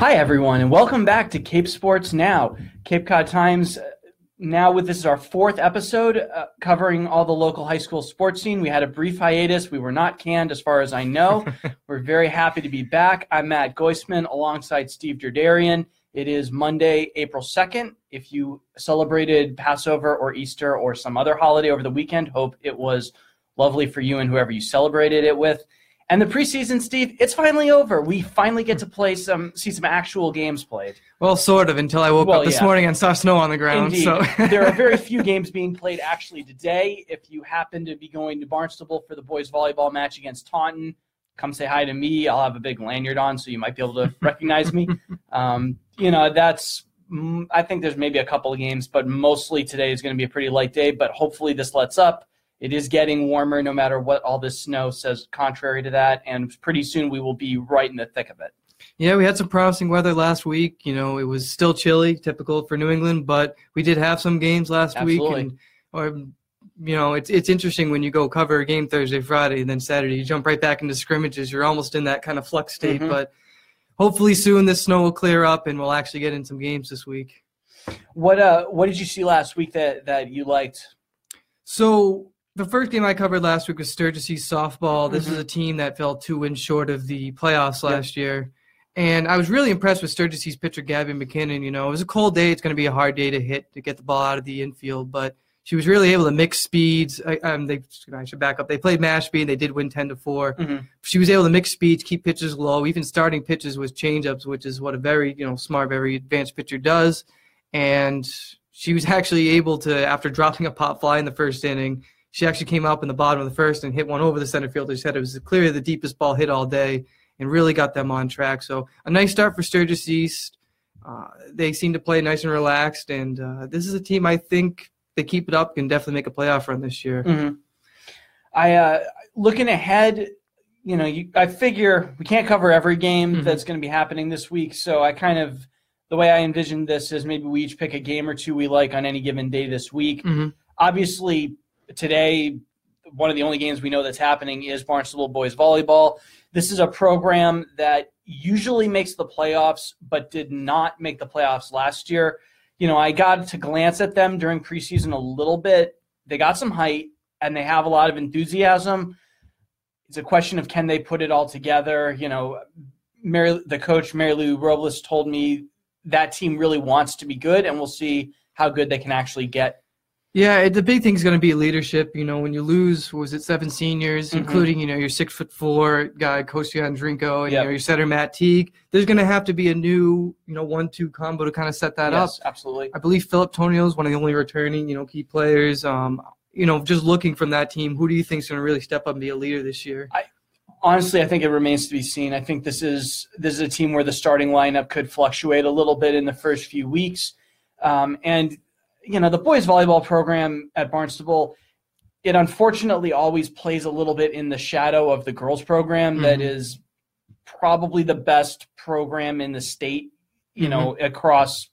Hi, everyone, and welcome back to Cape Sports Now. Cape Cod Times. uh, Now, with this is our fourth episode uh, covering all the local high school sports scene. We had a brief hiatus. We were not canned, as far as I know. we're very happy to be back. I'm Matt Goisman alongside Steve Derderian. It is Monday, April 2nd. If you celebrated Passover or Easter or some other holiday over the weekend, hope it was lovely for you and whoever you celebrated it with. And the preseason, Steve, it's finally over. We finally get to play some, see some actual games played. Well, sort of, until I woke Well, up this yeah. morning and saw snow on the ground. Indeed. So there are very few games being played actually today. If you happen to be going to Barnstable for the boys volleyball match against Taunton, come say hi to me. I'll have a big lanyard on, so you might be able to recognize me. Um, you know, that's. mm, I think there's maybe a couple of games, but mostly today is going to be a pretty light day. But hopefully this lets up. It is getting warmer, no matter what all this snow says. Contrary to that, and pretty soon we will be right in the thick of it. yeah, we had some promising weather last week. You know, it was still chilly, typical for New England, but we did have some games last Absolutely. week. And, or, you know, it's it's interesting when you go cover a game Thursday, Friday, and then Saturday you jump right back into scrimmages. You're almost in that kind of flux state. Mhm. But hopefully soon this snow will clear up and we'll actually get in some games this week. What uh, what did you see last week that that you liked? So the first game I covered last week was Sturgis softball. This Mhm. is a team that fell two wins short of the playoffs Yep. last year. And I was really impressed with Sturgis pitcher Gabby McKinnon. You know, it was a cold day. It's going to be a hard day to hit to get the ball out of the infield, but she was really able to mix speeds. I, um, they, I should back up. They played Mashpee and they did win ten to 4 Mhm. She was able to mix speeds, keep pitches low, even starting pitches with changeups, which is what a very you know smart, very advanced pitcher does. And she was actually able to, after dropping a pop fly in the first inning, she actually came up in the bottom of the first and hit one over the center fielder. She said it was clearly the deepest ball hit all day and really got them on track. So a nice start for Sturgis East. Uh, they seem to play nice and relaxed, and uh, this is a team I think they keep it up can definitely make a playoff run this year. hmm I uh, looking ahead. You know, you, I figure we can't cover every game Mhm. that's going to be happening this week. So I kind of the way I envisioned this is maybe we each pick a game or two we like on any given day this week. Mhm. Obviously, today one of the only games we know that's happening is Barnstable boys volleyball. This is a program that usually makes the playoffs, but did not make the playoffs last year. You know, I got to glance at them during preseason a little bit. They got some height and they have a lot of enthusiasm. It's a question of can they put it all together. You know, Mary, the coach Mary Lou Robles told me that team really wants to be good, and we'll see how good they can actually get. Yeah, the big thing is going to be leadership. You know, when you lose, was it seven seniors, Mhm. including you know your six foot four guy Kostya Andrinko and Yep. you know, your setter Matt Teague. There's going to have to be a new you know one two combo to kind of set that up. absolutely. I believe Philip Tonio is one of the only returning you know key players. Um, you know, just looking from that team, who do you think is going to really step up and be a leader this year? honestly, I think it remains to be seen. I think this is this is a team where the starting lineup could fluctuate a little bit in the first few weeks, um, and you know the boys volleyball program at Barnstable. It unfortunately always plays a little bit in the shadow of the girls program that Mhm. is probably the best program in the state. You know, across.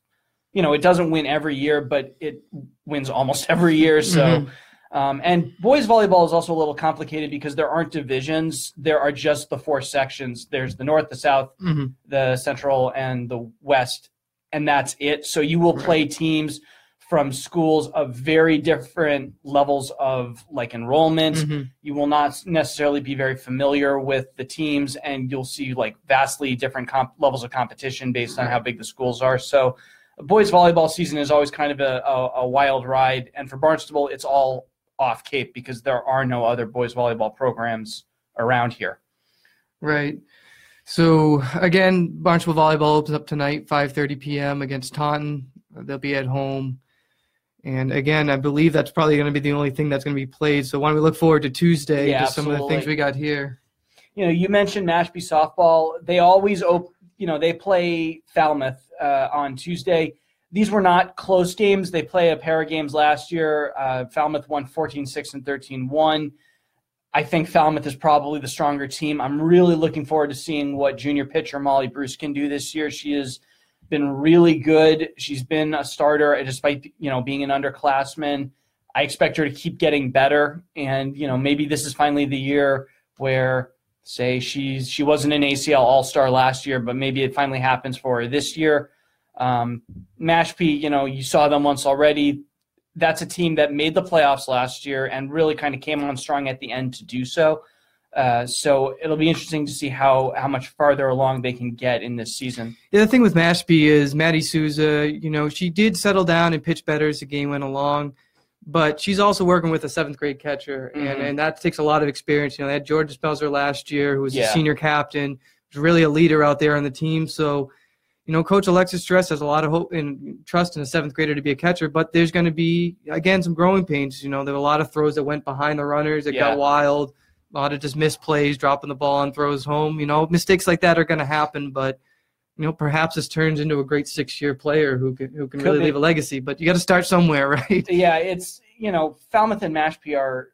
You know, it doesn't win every year, but it wins almost every year. So. Mhm. Um, and boys volleyball is also a little complicated because there aren't divisions. There are just the four sections. There's the north, the south, Mhm. the central, and the west, and that's it. So you will play teams from schools of very different levels of like enrollment. Mhm. You will not necessarily be very familiar with the teams, and you'll see like vastly different comp- levels of competition based on how big the schools are. So, boys volleyball season is always kind of a, a, a wild ride, and for Barnstable, it's all off Cape because there are no other boys volleyball programs around here. Right. So again, Barnstable volleyball opens up tonight, 5:30 p.m. against Taunton. They'll be at home, and again, I believe that's probably going to be the only thing that's going to be played. So why don't we look forward to Tuesday? Yeah, to some of the things we got here. you know, you mentioned Mashpee softball. They always op- you know, they play Falmouth uh, on Tuesday. These were not close games. They play a pair of games last year. Uh, Falmouth won 14-6 and 13-1. I think Falmouth is probably the stronger team. I'm really looking forward to seeing what junior pitcher Molly Bruce can do this year. She has been really good. She's been a starter despite you know being an underclassman. I expect her to keep getting better, and you know maybe this is finally the year where say she's she wasn't an ACL All Star last year, but maybe it finally happens for her this year. Um, Mashpee, you know, you saw them once already. That's a team that made the playoffs last year and really kind of came on strong at the end to do so. Uh, so it'll be interesting to see how how much farther along they can get in this season. Yeah, the thing with Mashpee is Maddie Souza. You know, she did settle down and pitch better as the game went along, but she's also working with a seventh grade catcher, mm-hmm. and, and that takes a lot of experience. You know, they had Georgia Spelzer last year, who was yeah. a senior captain, was really a leader out there on the team. So you know, Coach Alexis Stress has a lot of hope and trust in a seventh grader to be a catcher, but there's going to be again some growing pains. You know, there were a lot of throws that went behind the runners, that yeah. got wild, a lot of just misplays, dropping the ball and throws home. You know, mistakes like that are going to happen, but you know, perhaps this turns into a great six-year player who can who can Could really be. leave a legacy. But you got to start somewhere, right? Yeah, it's you know, Falmouth and Mashpee are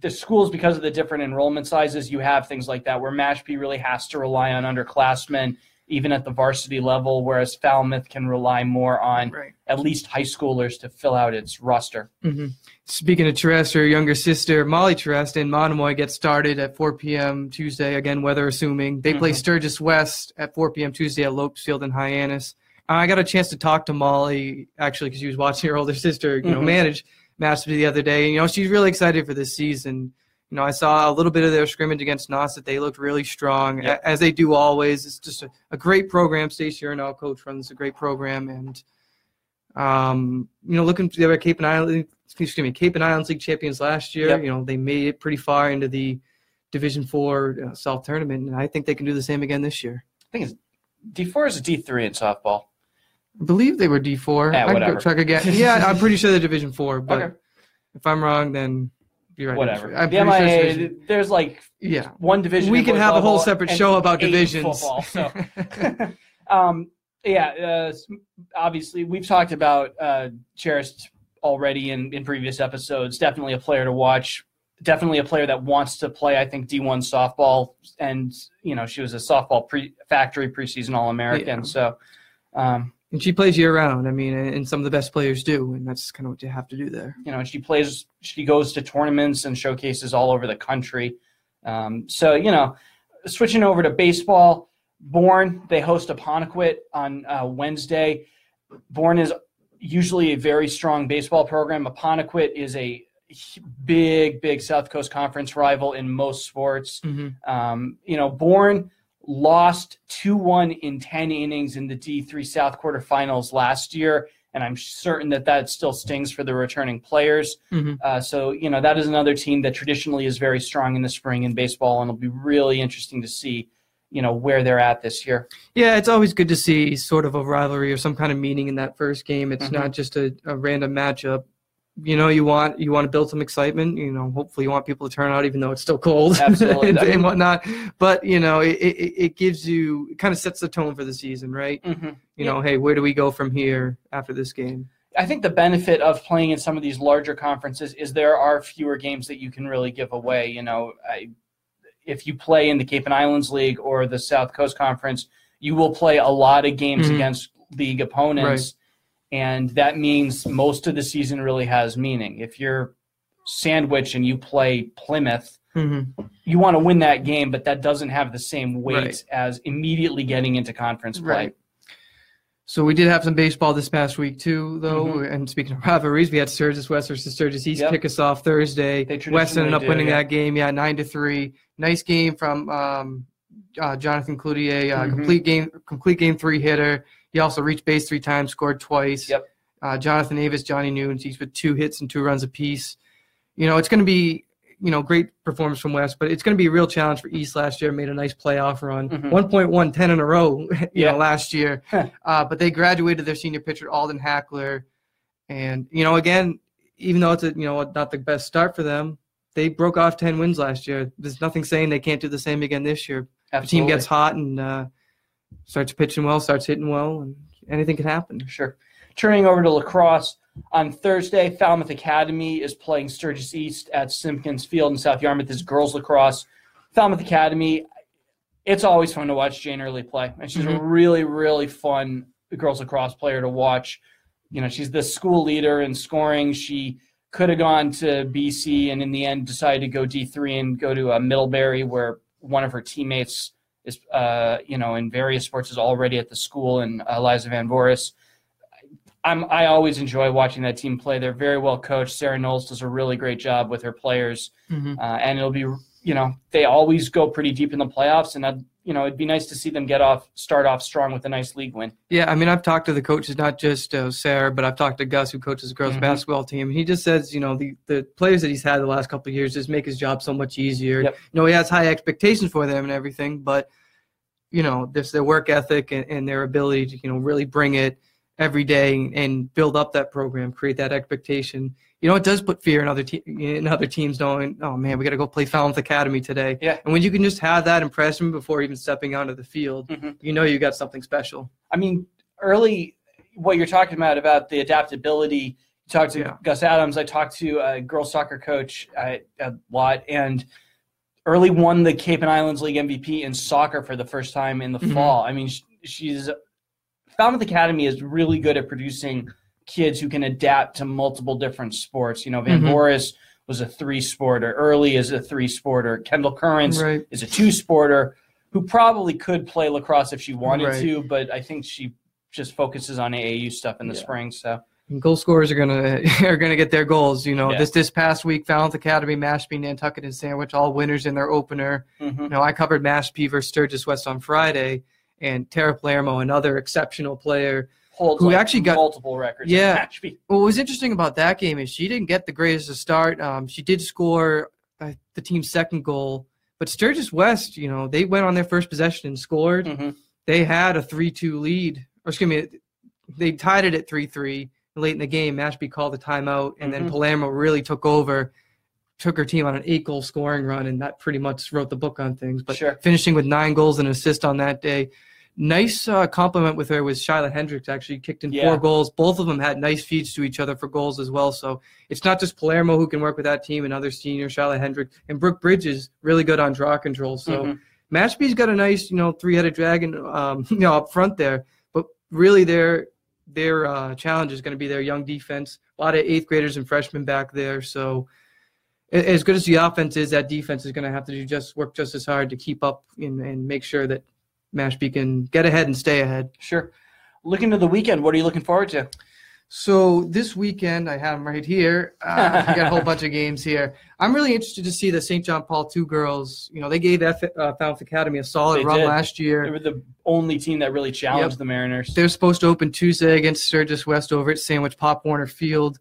the schools because of the different enrollment sizes. You have things like that where Mashpee really has to rely on underclassmen even at the varsity level, whereas Falmouth can rely more on right. at least high schoolers to fill out its roster. Mm-hmm. Speaking of Terest, her younger sister, Molly Terest, in Monomoy gets started at 4 p.m. Tuesday, again, weather assuming. They mm-hmm. play Sturgis West at 4 p.m. Tuesday at Lopes Field in Hyannis. I got a chance to talk to Molly, actually, because she was watching her older sister, you know, mm-hmm. manage Mashpee the other day. You know, she's really excited for this season you know, I saw a little bit of their scrimmage against Nauset. They looked really strong, yep. as they do always. It's just a, a great program. Stacey our coach, runs a great program, and um, you know, looking to the other Cape and Island, excuse me, Cape and Islands League champions last year. Yep. You know, they made it pretty far into the Division Four uh, South tournament, and I think they can do the same again this year. I think it's D four is a D three in softball. I believe they were D four. Yeah, I check again. yeah, I'm pretty sure they're Division Four, but okay. if I'm wrong, then you're right. Whatever. I'm the MIA, sure there's like yeah one division. We can have a whole separate show about divisions. Football, so, um, yeah, uh, obviously we've talked about uh, Cherished already in, in previous episodes. Definitely a player to watch. Definitely a player that wants to play. I think D1 softball, and you know she was a softball pre factory preseason All American. Yeah. So. Um, and she plays year round. I mean, and some of the best players do, and that's kind of what you have to do there. You know, she plays. She goes to tournaments and showcases all over the country. Um, so you know, switching over to baseball, Bourne they host Apponequet on uh, Wednesday. Bourne is usually a very strong baseball program. Apponequet is a big, big South Coast Conference rival in most sports. Mm-hmm. Um, you know, Bourne lost 2 1 in 10 innings in the D3 South quarterfinals last year. And I'm certain that that still stings for the returning players. Mm-hmm. Uh, so, you know, that is another team that traditionally is very strong in the spring in baseball. And it'll be really interesting to see, you know, where they're at this year. Yeah, it's always good to see sort of a rivalry or some kind of meaning in that first game. It's mm-hmm. not just a, a random matchup you know you want you want to build some excitement you know hopefully you want people to turn out even though it's still cold and, and, whatnot. But you know it, it, it, gives you it kind of sets the tone for the season right? Mm-hmm. you yeah. know hey where do we go from here after this game? I think the benefit of playing in some of these larger conferences is there are fewer games that you can really give away you know. I, if you play in the cape and islands league or the south coast conference you will play a lot of games mm-hmm. against league opponents. Right and that means most of the season really has meaning. If you're Sandwich and you play Plymouth, mm-hmm. you want to win that game, but that doesn't have the same weight right. as immediately getting into conference play. Right. So we did have some baseball this past week too, though. Mm-hmm. And speaking of rivalries, we had Sturgis West versus Sturgis East yep. kick us off Thursday. West ended up do, winning yeah. that game, yeah, nine to three. Nice game from um, uh, Jonathan Cloutier, uh, mm-hmm. complete game, complete game three hitter. He also reached base three times, scored twice. Yep. Uh, Jonathan Avis, Johnny Newens, he's with two hits and two runs apiece. You know, it's going to be, you know, great performance from West, but it's going to be a real challenge for East last year. Made a nice playoff run, mm-hmm. 1.1, 10 in a row, you yeah. know, last year. uh, but they graduated their senior pitcher, Alden Hackler. And, you know, again, even though it's, a, you know, not the best start for them, they broke off 10 wins last year. There's nothing saying they can't do the same again this year. Absolutely. The team gets hot and, uh, starts pitching well, starts hitting well, and anything can happen. Sure. Turning over to lacrosse on Thursday, Falmouth Academy is playing Sturgis East at Simpkins Field in South Yarmouth. This girls lacrosse. Falmouth Academy. It's always fun to watch Jane Early play, and she's mm-hmm. a really, really fun girls lacrosse player to watch. You know, she's the school leader in scoring. She could have gone to BC and in the end decided to go D3 and go to a uh, Middlebury where one of her teammates is, uh, you know, in various sports is already at the school, and Eliza Van Voris. I'm, I always enjoy watching that team play. They're very well coached. Sarah Knowles does a really great job with her players, Mhm. uh, and it'll be, you know, they always go pretty deep in the playoffs, and I'd, you know, it'd be nice to see them get off, start off strong with a nice league win. Yeah, I mean, I've talked to the coaches, not just uh, Sarah, but I've talked to Gus, who coaches the girls Mhm. basketball team. He just says, you know, the, the players that he's had the last couple of years just make his job so much easier. Yep. You know, he has high expectations for them and everything, but you know, there's their work ethic and, and their ability to, you know, really bring it every day and build up that program, create that expectation. You know, it does put fear in other te- in other teams knowing, oh man, we got to go play Falmouth Academy today. Yeah. And when you can just have that impression before even stepping onto the field, Mhm. you know you got something special. I mean, early, what you're talking about about the adaptability. You talked to Yeah. Gus Adams. I talked to a girls soccer coach uh, a lot, and early won the Cape and Islands League MVP in soccer for the first time in the Mhm. fall. I mean, she's Falmouth Academy is really good at producing kids who can adapt to multiple different sports. You know, Van Mhm. Boris was a three sporter. Early is a three sporter. Kendall Currens Right. is a two sporter who probably could play lacrosse if she wanted Right. to, but I think she just focuses on AAU stuff in the Yeah. spring. So And goal scorers are gonna are gonna get their goals. You know, Yeah. this this past week, Falmouth Academy, Mashpee, Nantucket, and Sandwich, all winners in their opener. mhm. You know, I covered Mashpee versus Sturgis West on Friday, and Tara Palermo, another exceptional player. Holds who like actually got- multiple records. Yeah. What was interesting about that game is she didn't get the greatest of start. Um, she did score uh, the team's second goal, but Sturgis West, you know, they went on their first possession and scored. Mhm. They had a three-two lead, or excuse me, they tied it at three-three late in the game. Mashpee called the timeout, and then Mhm. Palermo really took over, took her team on an eight-goal scoring run, and that pretty much wrote the book on things. But Sure. finishing with nine goals and an assist on that day. Nice uh, compliment with her was Shyla Hendricks. Actually, kicked in Yeah. four goals. Both of them had nice feeds to each other for goals as well. So it's not just Palermo who can work with that team, and other seniors, Shyla Hendricks and Brooke Bridges, really good on draw control. So Mhm. Mashpee's got a nice, you know, three-headed dragon, um, you know, up front there. But really, their their uh, challenge is going to be their young defense. A lot of eighth graders and freshmen back there. So as good as the offense is, that defense is going to have to do just work just as hard to keep up and, and make sure that Mashpee can get ahead and stay ahead. Sure. Looking to the weekend, what are you looking forward to? So this weekend, I have them right here. Uh, got a whole bunch of games here. I'm really interested to see the St. John Paul two girls. You know, they gave F- uh, Falmouth Academy a solid They run did. last year. They were the only team that really challenged the Mariners. They're supposed to open Tuesday against Sturgis West over at Sandwich Pop Warner Field.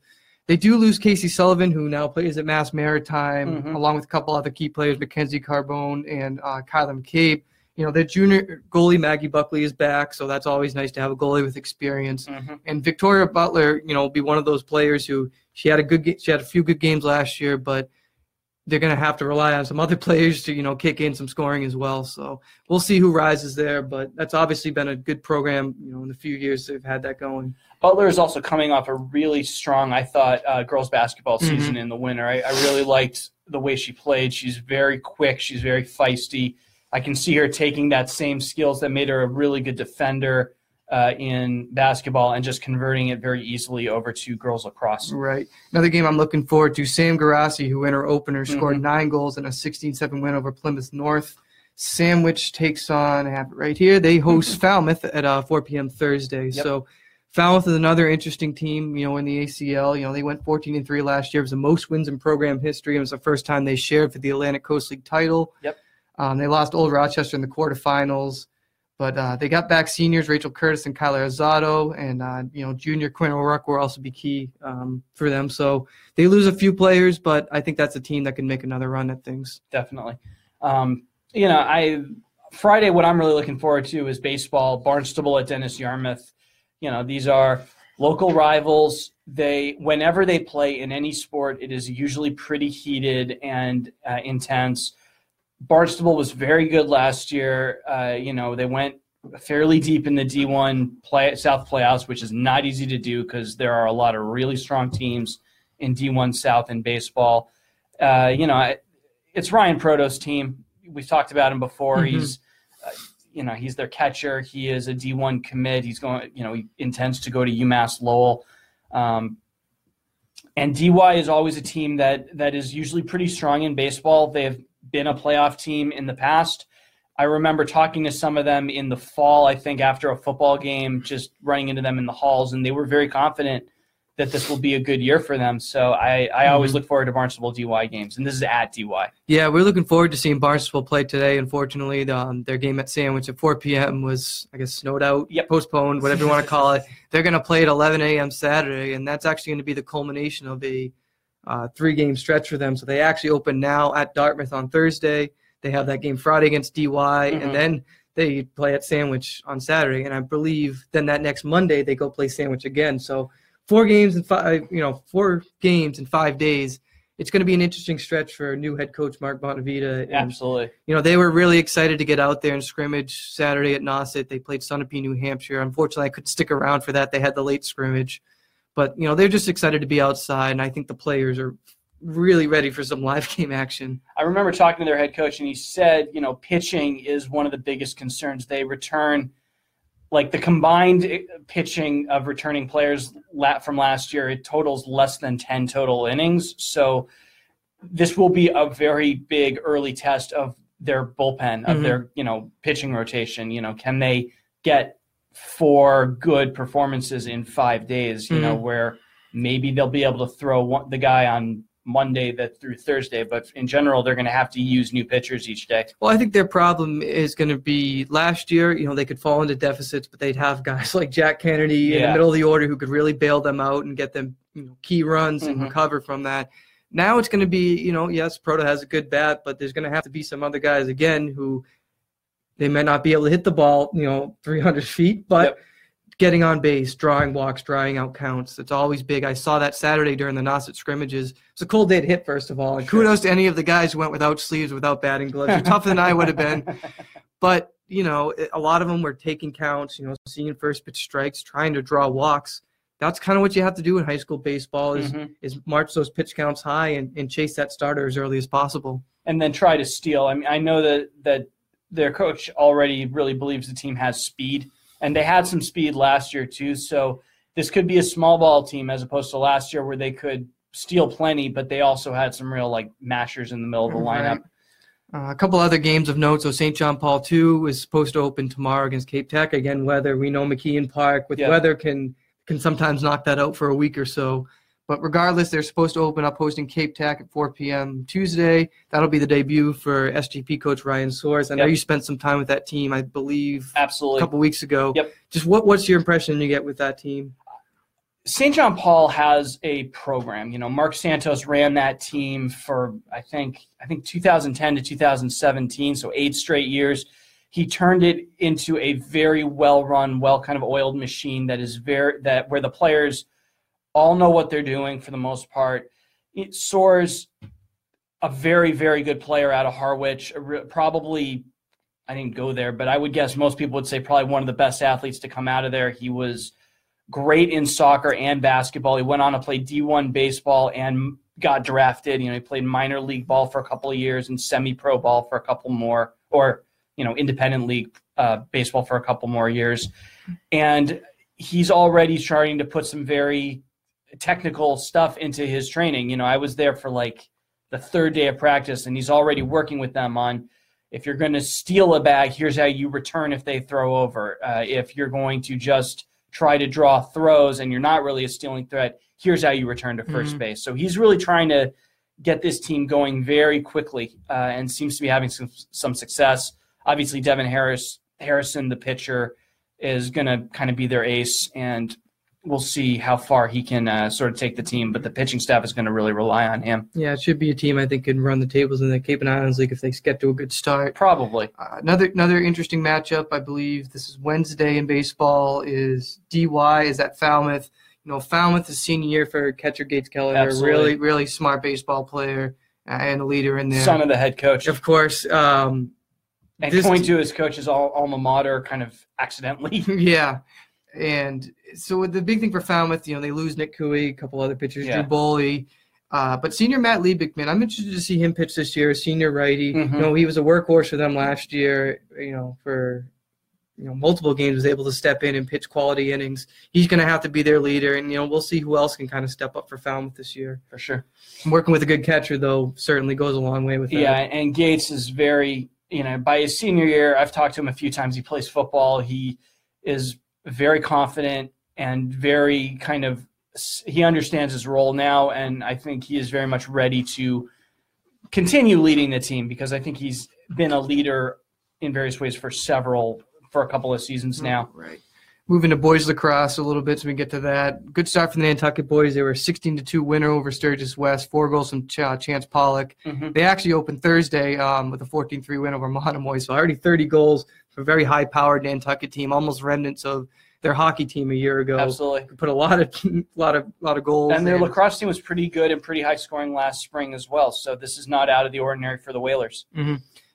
They do lose Casey Sullivan, who now plays at Mass Maritime, Mhm. along with a couple other key players, Mackenzie Carbone and uh, Kyla McCabe. You know, their junior goalie Maggie Buckley is back, so that's always nice to have a goalie with experience. Mhm. And Victoria Butler, you know, will be one of those players who she had a good, she had a few good games last year, but they're going to have to rely on some other players to, you know, kick in some scoring as well. So we'll see who rises there, but that's obviously been a good program, you know, in the few years they've had that going. Butler is also coming off a really strong, I thought, uh, girls basketball Mhm. season in the winter. I, I really liked the way she played. She's very quick. She's very feisty. I can see her taking that same skills that made her a really good defender uh, in basketball and just converting it very easily over to girls lacrosse. Right. Another game I'm looking forward to, Sam Garassi, who in her opener scored Mhm. nine goals in a 16-7 win over Plymouth North. Sandwich takes on, I have it right here, they host Falmouth at uh, 4 p.m. Thursday. Yep. So Falmouth is another interesting team, you know, in the ACL. You know, they went 14 and 3 last year. It was the most wins in program history. It was the first time they shared for the Atlantic Coast League title. Yep. Um, they lost Old Rochester in the quarterfinals. But uh, they got back seniors Rachel Curtis and Kyler Azado, and uh, you know junior Quinn O'Rourke will also be key um, for them. So they lose a few players, but I think that's a team that can make another run at things. definitely. Um, you know, I Friday. What I'm really looking forward to is baseball. Barnstable at Dennis Yarmouth. You know, these are local rivals. They whenever they play in any sport, it is usually pretty heated and uh, intense. Barnstable was very good last year. Uh, you know, they went fairly deep in the D1 play South playoffs, which is not easy to do because there are a lot of really strong teams in D1 South in baseball. Uh, you know, it's Ryan Proto's team. We've talked about him before. Mhm. He's, uh, you know, he's their catcher. He is a D1 commit. He's going, you know, he intends to go to UMass Lowell. Um, and DY is always a team that that is usually pretty strong in baseball. They have been a playoff team in the past. I remember talking to some of them in the fall, I think, after a football game, just running into them in the halls, and they were very confident that this will be a good year for them. So I, I always Mhm. look forward to Barnstable DY games, and this is at DY. Yeah, we're looking forward to seeing Barnstable play today. Unfortunately, the, um, their game at Sandwich at 4 p.m. was, I guess, snowed out, Yep. postponed, whatever you want to call it. They're going to play at 11 a.m. Saturday, and that's actually going to be the culmination of a uh, three-game stretch for them. So they actually open now at Dartmouth on Thursday. They have that game Friday against DY, Mhm. and then they play at Sandwich on Saturday. And I believe then that next Monday they go play Sandwich again. So four games in five, you know, four games in five days. It's going to be an interesting stretch for new head coach Mark Bontevita. And, Absolutely. you know, they were really excited to get out there and scrimmage Saturday at Nauset. They played Sunapee, New Hampshire. Unfortunately, I couldn't stick around for that. They had the late scrimmage. But, you know, they're just excited to be outside, and I think the players are really ready for some live game action. I remember talking to their head coach, and he said, you know, pitching is one of the biggest concerns. They return, like the combined eh, pitching of returning players from last year, it totals less than 10 total innings. So this will be a very big early test of their bullpen, of Mhm. their, you know, pitching rotation. You know, can they get four good performances in five days, you know, Mhm. where maybe they'll be able to throw one, the guy on Monday that through Thursday, but in general, they're going to have to use new pitchers each day. Well, I think their problem is going to be last year, you know, they could fall into deficits, but they'd have guys like Jack Kennedy in the middle of the order who could really bail them out and get them, you know, key runs and Mhm. recover from that. Now it's going to be, you know, yes, Proto has a good bat, but there's going to have to be some other guys again who they may not be able to hit the ball, you know, 300 feet, but Yep. getting on base, drawing walks, drawing out counts. It's always big. I saw that Saturday during the Nauset scrimmages. It's a cold day to hit, first of all. And Sure. kudos to any of the guys who went without sleeves, without batting gloves. You're tougher than I would have been. But, you know, a lot of them were taking counts, you know, seeing first pitch strikes, trying to draw walks. That's kind of what you have to do in high school baseball is, Mhm. is march those pitch counts high and, and chase that starter as early as possible. and then try to steal. I mean, I know that that their coach already really believes the team has speed, and they had some speed last year too. So this could be a small ball team as opposed to last year where they could steal plenty, but they also had some real like mashers in the middle of the lineup. Uh, a couple other games of note. So St. John Paul II is supposed to open tomorrow against Cape Tech. Again, weather. We know McKeon Park with Yeah. weather can can sometimes knock that out for a week or so. But regardless, they're supposed to open up hosting Cape Tech at 4 p.m. Tuesday. That'll be the debut for SJP coach Ryan Soares. I know Yep. you spent some time with that team, I believe, absolutely a couple weeks ago. Yep. Just what what's your impression you get with that team? St. John Paul has a program. You know, Mark Santos ran that team for I think I think 2010 to 2017, so eight straight years. He turned it into a very well-run, well kind of oiled machine that is very that where the players all know what they're doing for the most part. It soars a very very good player out of Harwich, probably I didn't go there, but I would guess most people would say probably one of the best athletes to come out of there. He was great in soccer and basketball. He went on to play D1 baseball and got drafted. You know, he played minor league ball for a couple of years and semi-pro ball for a couple more, or you know, independent league uh, baseball for a couple more years. And he's already starting to put some very technical stuff into his training. You know, I was there for like the third day of practice, and he's already working with them on if you're going to steal a bag, here's how you return if they throw over. Uh, if you're going to just try to draw throws and you're not really a stealing threat, here's how you return to 1st Mhm. base. So he's really trying to get this team going very quickly uh, and seems to be having some some success. Obviously, Devin Harris Harrison, the pitcher, is going to kind of be their ace, and we'll see how far he can uh, sort of take the team. But the pitching staff is going to really rely on him. Yeah, it should be a team I think can run the tables in the Cape and Islands League if they get to a good start. Probably. Uh, another another interesting matchup, I believe this is Wednesday in baseball. Is DY is at Falmouth. You know, Falmouth is senior year for catcher Gates Keller, a Absolutely. really really smart baseball player uh, and a leader in there. Son of the head coach. of course, um, and this- going to his coach's al- alma mater kind of accidentally. yeah. And so the big thing for Falmouth, you know, they lose Nick Cooey, a couple other pitchers, Yeah. Drew Boley. Uh, but senior Matt Liebig, man, I'm interested to see him pitch this year. Senior righty, Mhm. you know, he was a workhorse for them last year. You know, for you know multiple games was able to step in and pitch quality innings. He's going to have to be their leader, and you know we'll see who else can kind of step up for Falmouth this year. For sure. Working with a good catcher though certainly goes a long way with that. Yeah, and Gates is very you know by his senior year, I've talked to him a few times. He plays football. He is very confident and very kind of he understands his role now, and I think he is very much ready to continue leading the team because I think he's been a leader in various ways for several for a couple of seasons now. Right. Moving to boys lacrosse a little bit, so we get to that. Good start from the Nantucket boys. They were 16 to two winner over Sturgis West. Four goals from Ch- uh, Chance Pollock. Mhm. They actually opened Thursday um, with a 14-3 win over Monomoy. So already 30 goals a very high-powered Nantucket team, almost remnants of their hockey team a year ago. Absolutely. Put a lot of lot of lot of goals. And their lacrosse team was pretty good and pretty high scoring last spring as well. So this is not out of the ordinary for the Whalers.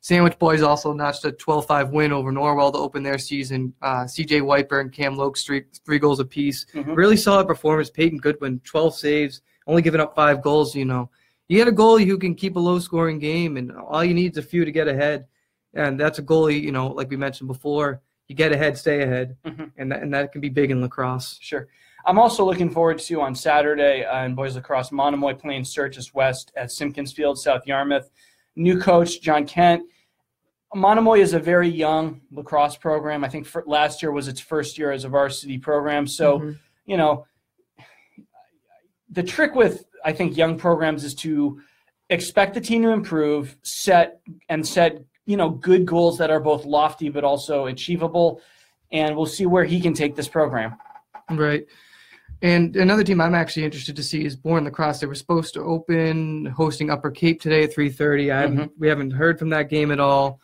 Sandwich Boys also notched a 12-5 win over Norwell to open their season. Uh, C.J. Whiteburn and Cam Loke three, three goals apiece. Mhm. Really solid performance. Peyton Goodwin, 12 saves, only giving up five goals. You know, you get a goalie who can keep a low-scoring game, and all you need is a few to get ahead. And that's a goalie, you know, like we mentioned before. You get ahead, stay ahead, Mhm. and that, and that can be big in lacrosse. Sure. I'm also looking forward to on Saturday uh, in boys lacrosse, Monomoy playing Sturgis West at Simpkins Field, South Yarmouth. New coach John Kent. Monomoy is a very young lacrosse program. I think for, last year was its first year as a varsity program. So Mhm. you know, the trick with I think young programs is to expect the team to improve, set and set you know good goals that are both lofty but also achievable, and we'll see where he can take this program. Right. And another team I'm actually interested to see is Bourne Lacrosse. They were supposed to open hosting Upper Cape today at 3:30. I haven't, mm-hmm. we haven't heard from that game at all.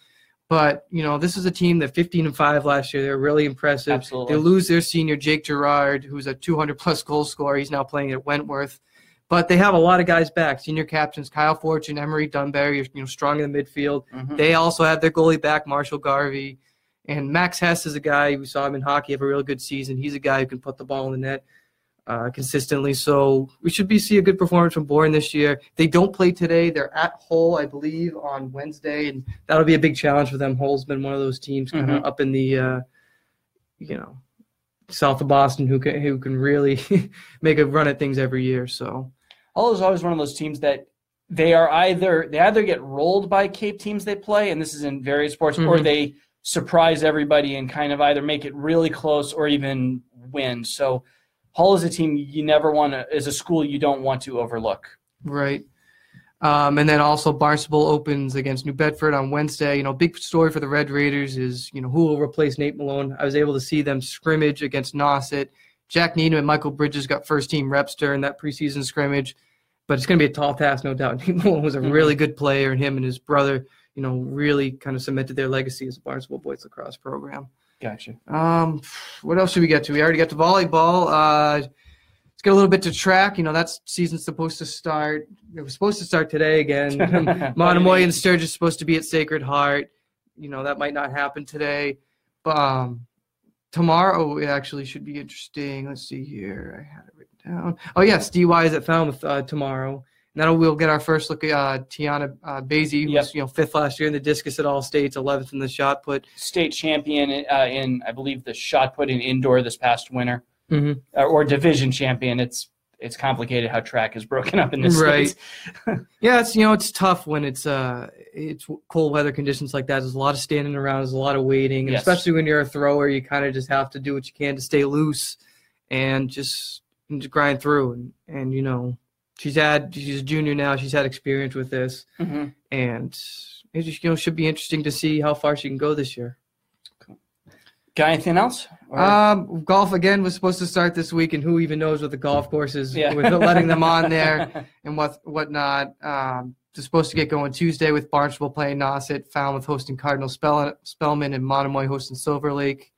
But you know, this is a team that 15 and five last year. They're really impressive. Absolutely. They lose their senior Jake Gerard, who's a 200 plus goal scorer. He's now playing at Wentworth. But they have a lot of guys back. Senior captains Kyle Fortune, Emery Dunbarry, are, you know, strong in the midfield. Mhm. They also have their goalie back, Marshall Garvey. And Max Hess is a guy we saw him in hockey have a real good season. He's a guy who can put the ball in the net uh, consistently. So we should be see a good performance from Bourne this year. They don't play today. They're at Hull, I believe, on Wednesday, and that'll be a big challenge for them. Hull's been one of those teams kind of up in the, uh, you know, south of Boston who can who can really make a run at things every year. So Hull is always one of those teams that they are either they either get rolled by Cape teams they play, and this is in various sports, or Mhm. they surprise everybody and kind of either make it really close or even win. So Hull is a team you never want to is a school you don't want to overlook. Right. Um, and then also Barnstable opens against New Bedford on Wednesday. You know, big story for the Red Raiders is, you know, who will replace Nate Malone. I was able to see them scrimmage against Nauset. Jack Needham and Michael Bridges got first team reps during that preseason scrimmage, but it's going to be a tall task, no doubt. Nate Malone was a really good player, and him and his brother, you know, really kind of cemented their legacy as a Barnstable boys lacrosse program. Gotcha. Um, what else should we get to? We already got to volleyball. Uh, let's get a little bit to track. You know, that season's supposed to start. It was supposed to start today again. Monomoy and Sturgis supposed to be at Sacred Heart. You know, that might not happen today. But um, tomorrow it actually should be interesting. Let's see here. I had it written down. Oh, yes, DY is at Falmouth uh, tomorrow. And we'll get our first look at uh, Tiana uh, Basie, who Yep. was you know fifth last year in the discus at all states, 11th in the shot put. State champion uh, in I believe the shot put in indoor this past winter, Mhm. uh, or division champion. It's it's complicated how track is broken up in this Right. state. Yeah, it's you know it's tough when it's uh it's cold weather conditions like that. There's a lot of standing around. There's a lot of waiting, and Yes. especially when you're a thrower, you kind of just have to do what you can to stay loose and just, and just grind through. And and you know she's had she's a junior now. She's had experience with this, Mhm. and it just you know should be interesting to see how far she can go this year. Got anything else? Or- Um, golf again was supposed to start this week, and who even knows what the golf course is Yeah. with letting them on there. and what whatnot. Um, they're supposed to get going Tuesday with Barnstable playing Nauset, Falmouth hosting Cardinal Spell, Spellman, and Monomoy hosting Silver Lake.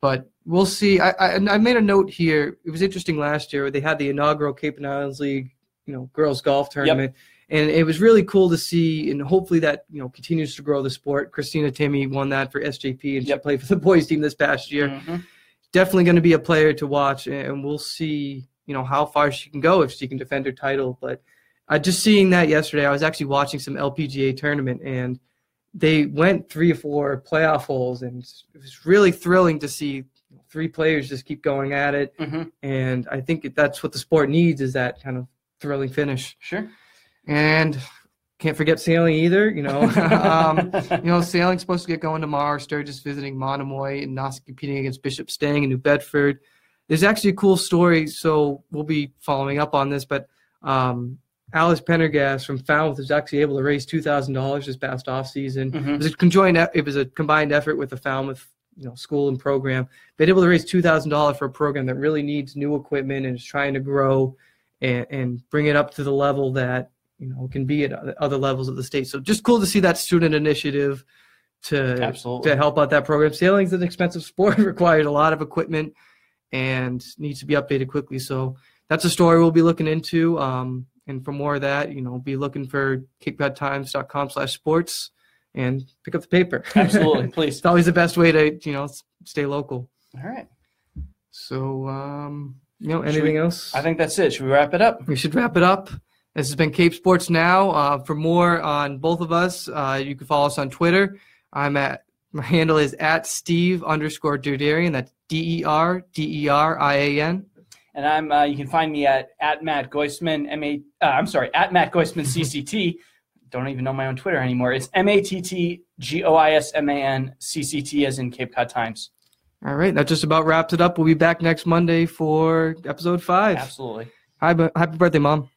But we'll see. I, I I made a note here. It was interesting last year. where They had the inaugural Cape and Islands League, you know, girls golf tournament, and it was really cool to see. And hopefully that you know continues to grow the sport. Christina Timmy won that for SJP, and she played for the boys team this past year Mhm. definitely going to be a player to watch, and we'll see, you know, how far she can go if she can defend her title. But uh, just seeing that yesterday, I was actually watching some LPGA tournament, and they went three or four playoff holes, and it was really thrilling to see three players just keep going at it. Mhm. And I think that's what the sport needs is that kind of thrilling finish. Sure. And can't forget sailing either. You know, um, you know, sailing's supposed to get going tomorrow. Sturgis visiting Monomoy and Nauset competing against Bishop Stang in New Bedford. There's actually a cool story, so we'll be following up on this. But um, Alice Pendergast from Falmouth was actually able to raise two thousand dollars this past off season. Mhm. It was a conjoined. It was a combined effort with the Falmouth, you know, school and program. They'd able to raise two thousand dollars for a program that really needs new equipment and is trying to grow and, and bring it up to the level that you know can be at other- levels of the state. So just cool to see that student initiative to Absolutely. to help out that program. Sailing's an expensive sport; requires a lot of equipment and needs to be updated quickly. So that's a story we'll be looking into. Um, and for more of that, you know, be looking for capecodtimes.com slash sports and pick up the paper. Absolutely. Please. it's always the best way to, you know, stay local. All right. So, um, you know, anything we- else? I think that's it. Should we wrap it up? we should wrap it up. This has been Cape Sports Now. Uh, for more on both of us, uh, you can follow us on Twitter. I'm at my handle is at Steve underscore Derderian. That's D E R D E R I A N. And I'm uh, you can find me at at Matt Goisman M A uh, I'm sorry at Matt Goisman CCT. Don't even know my own Twitter anymore. It's M A T T G O I S M A N C C T as in Cape Cod Times. All right, that just about wraps it up. We'll be back next Monday for episode five. Absolutely. Hi, happy birthday, mom.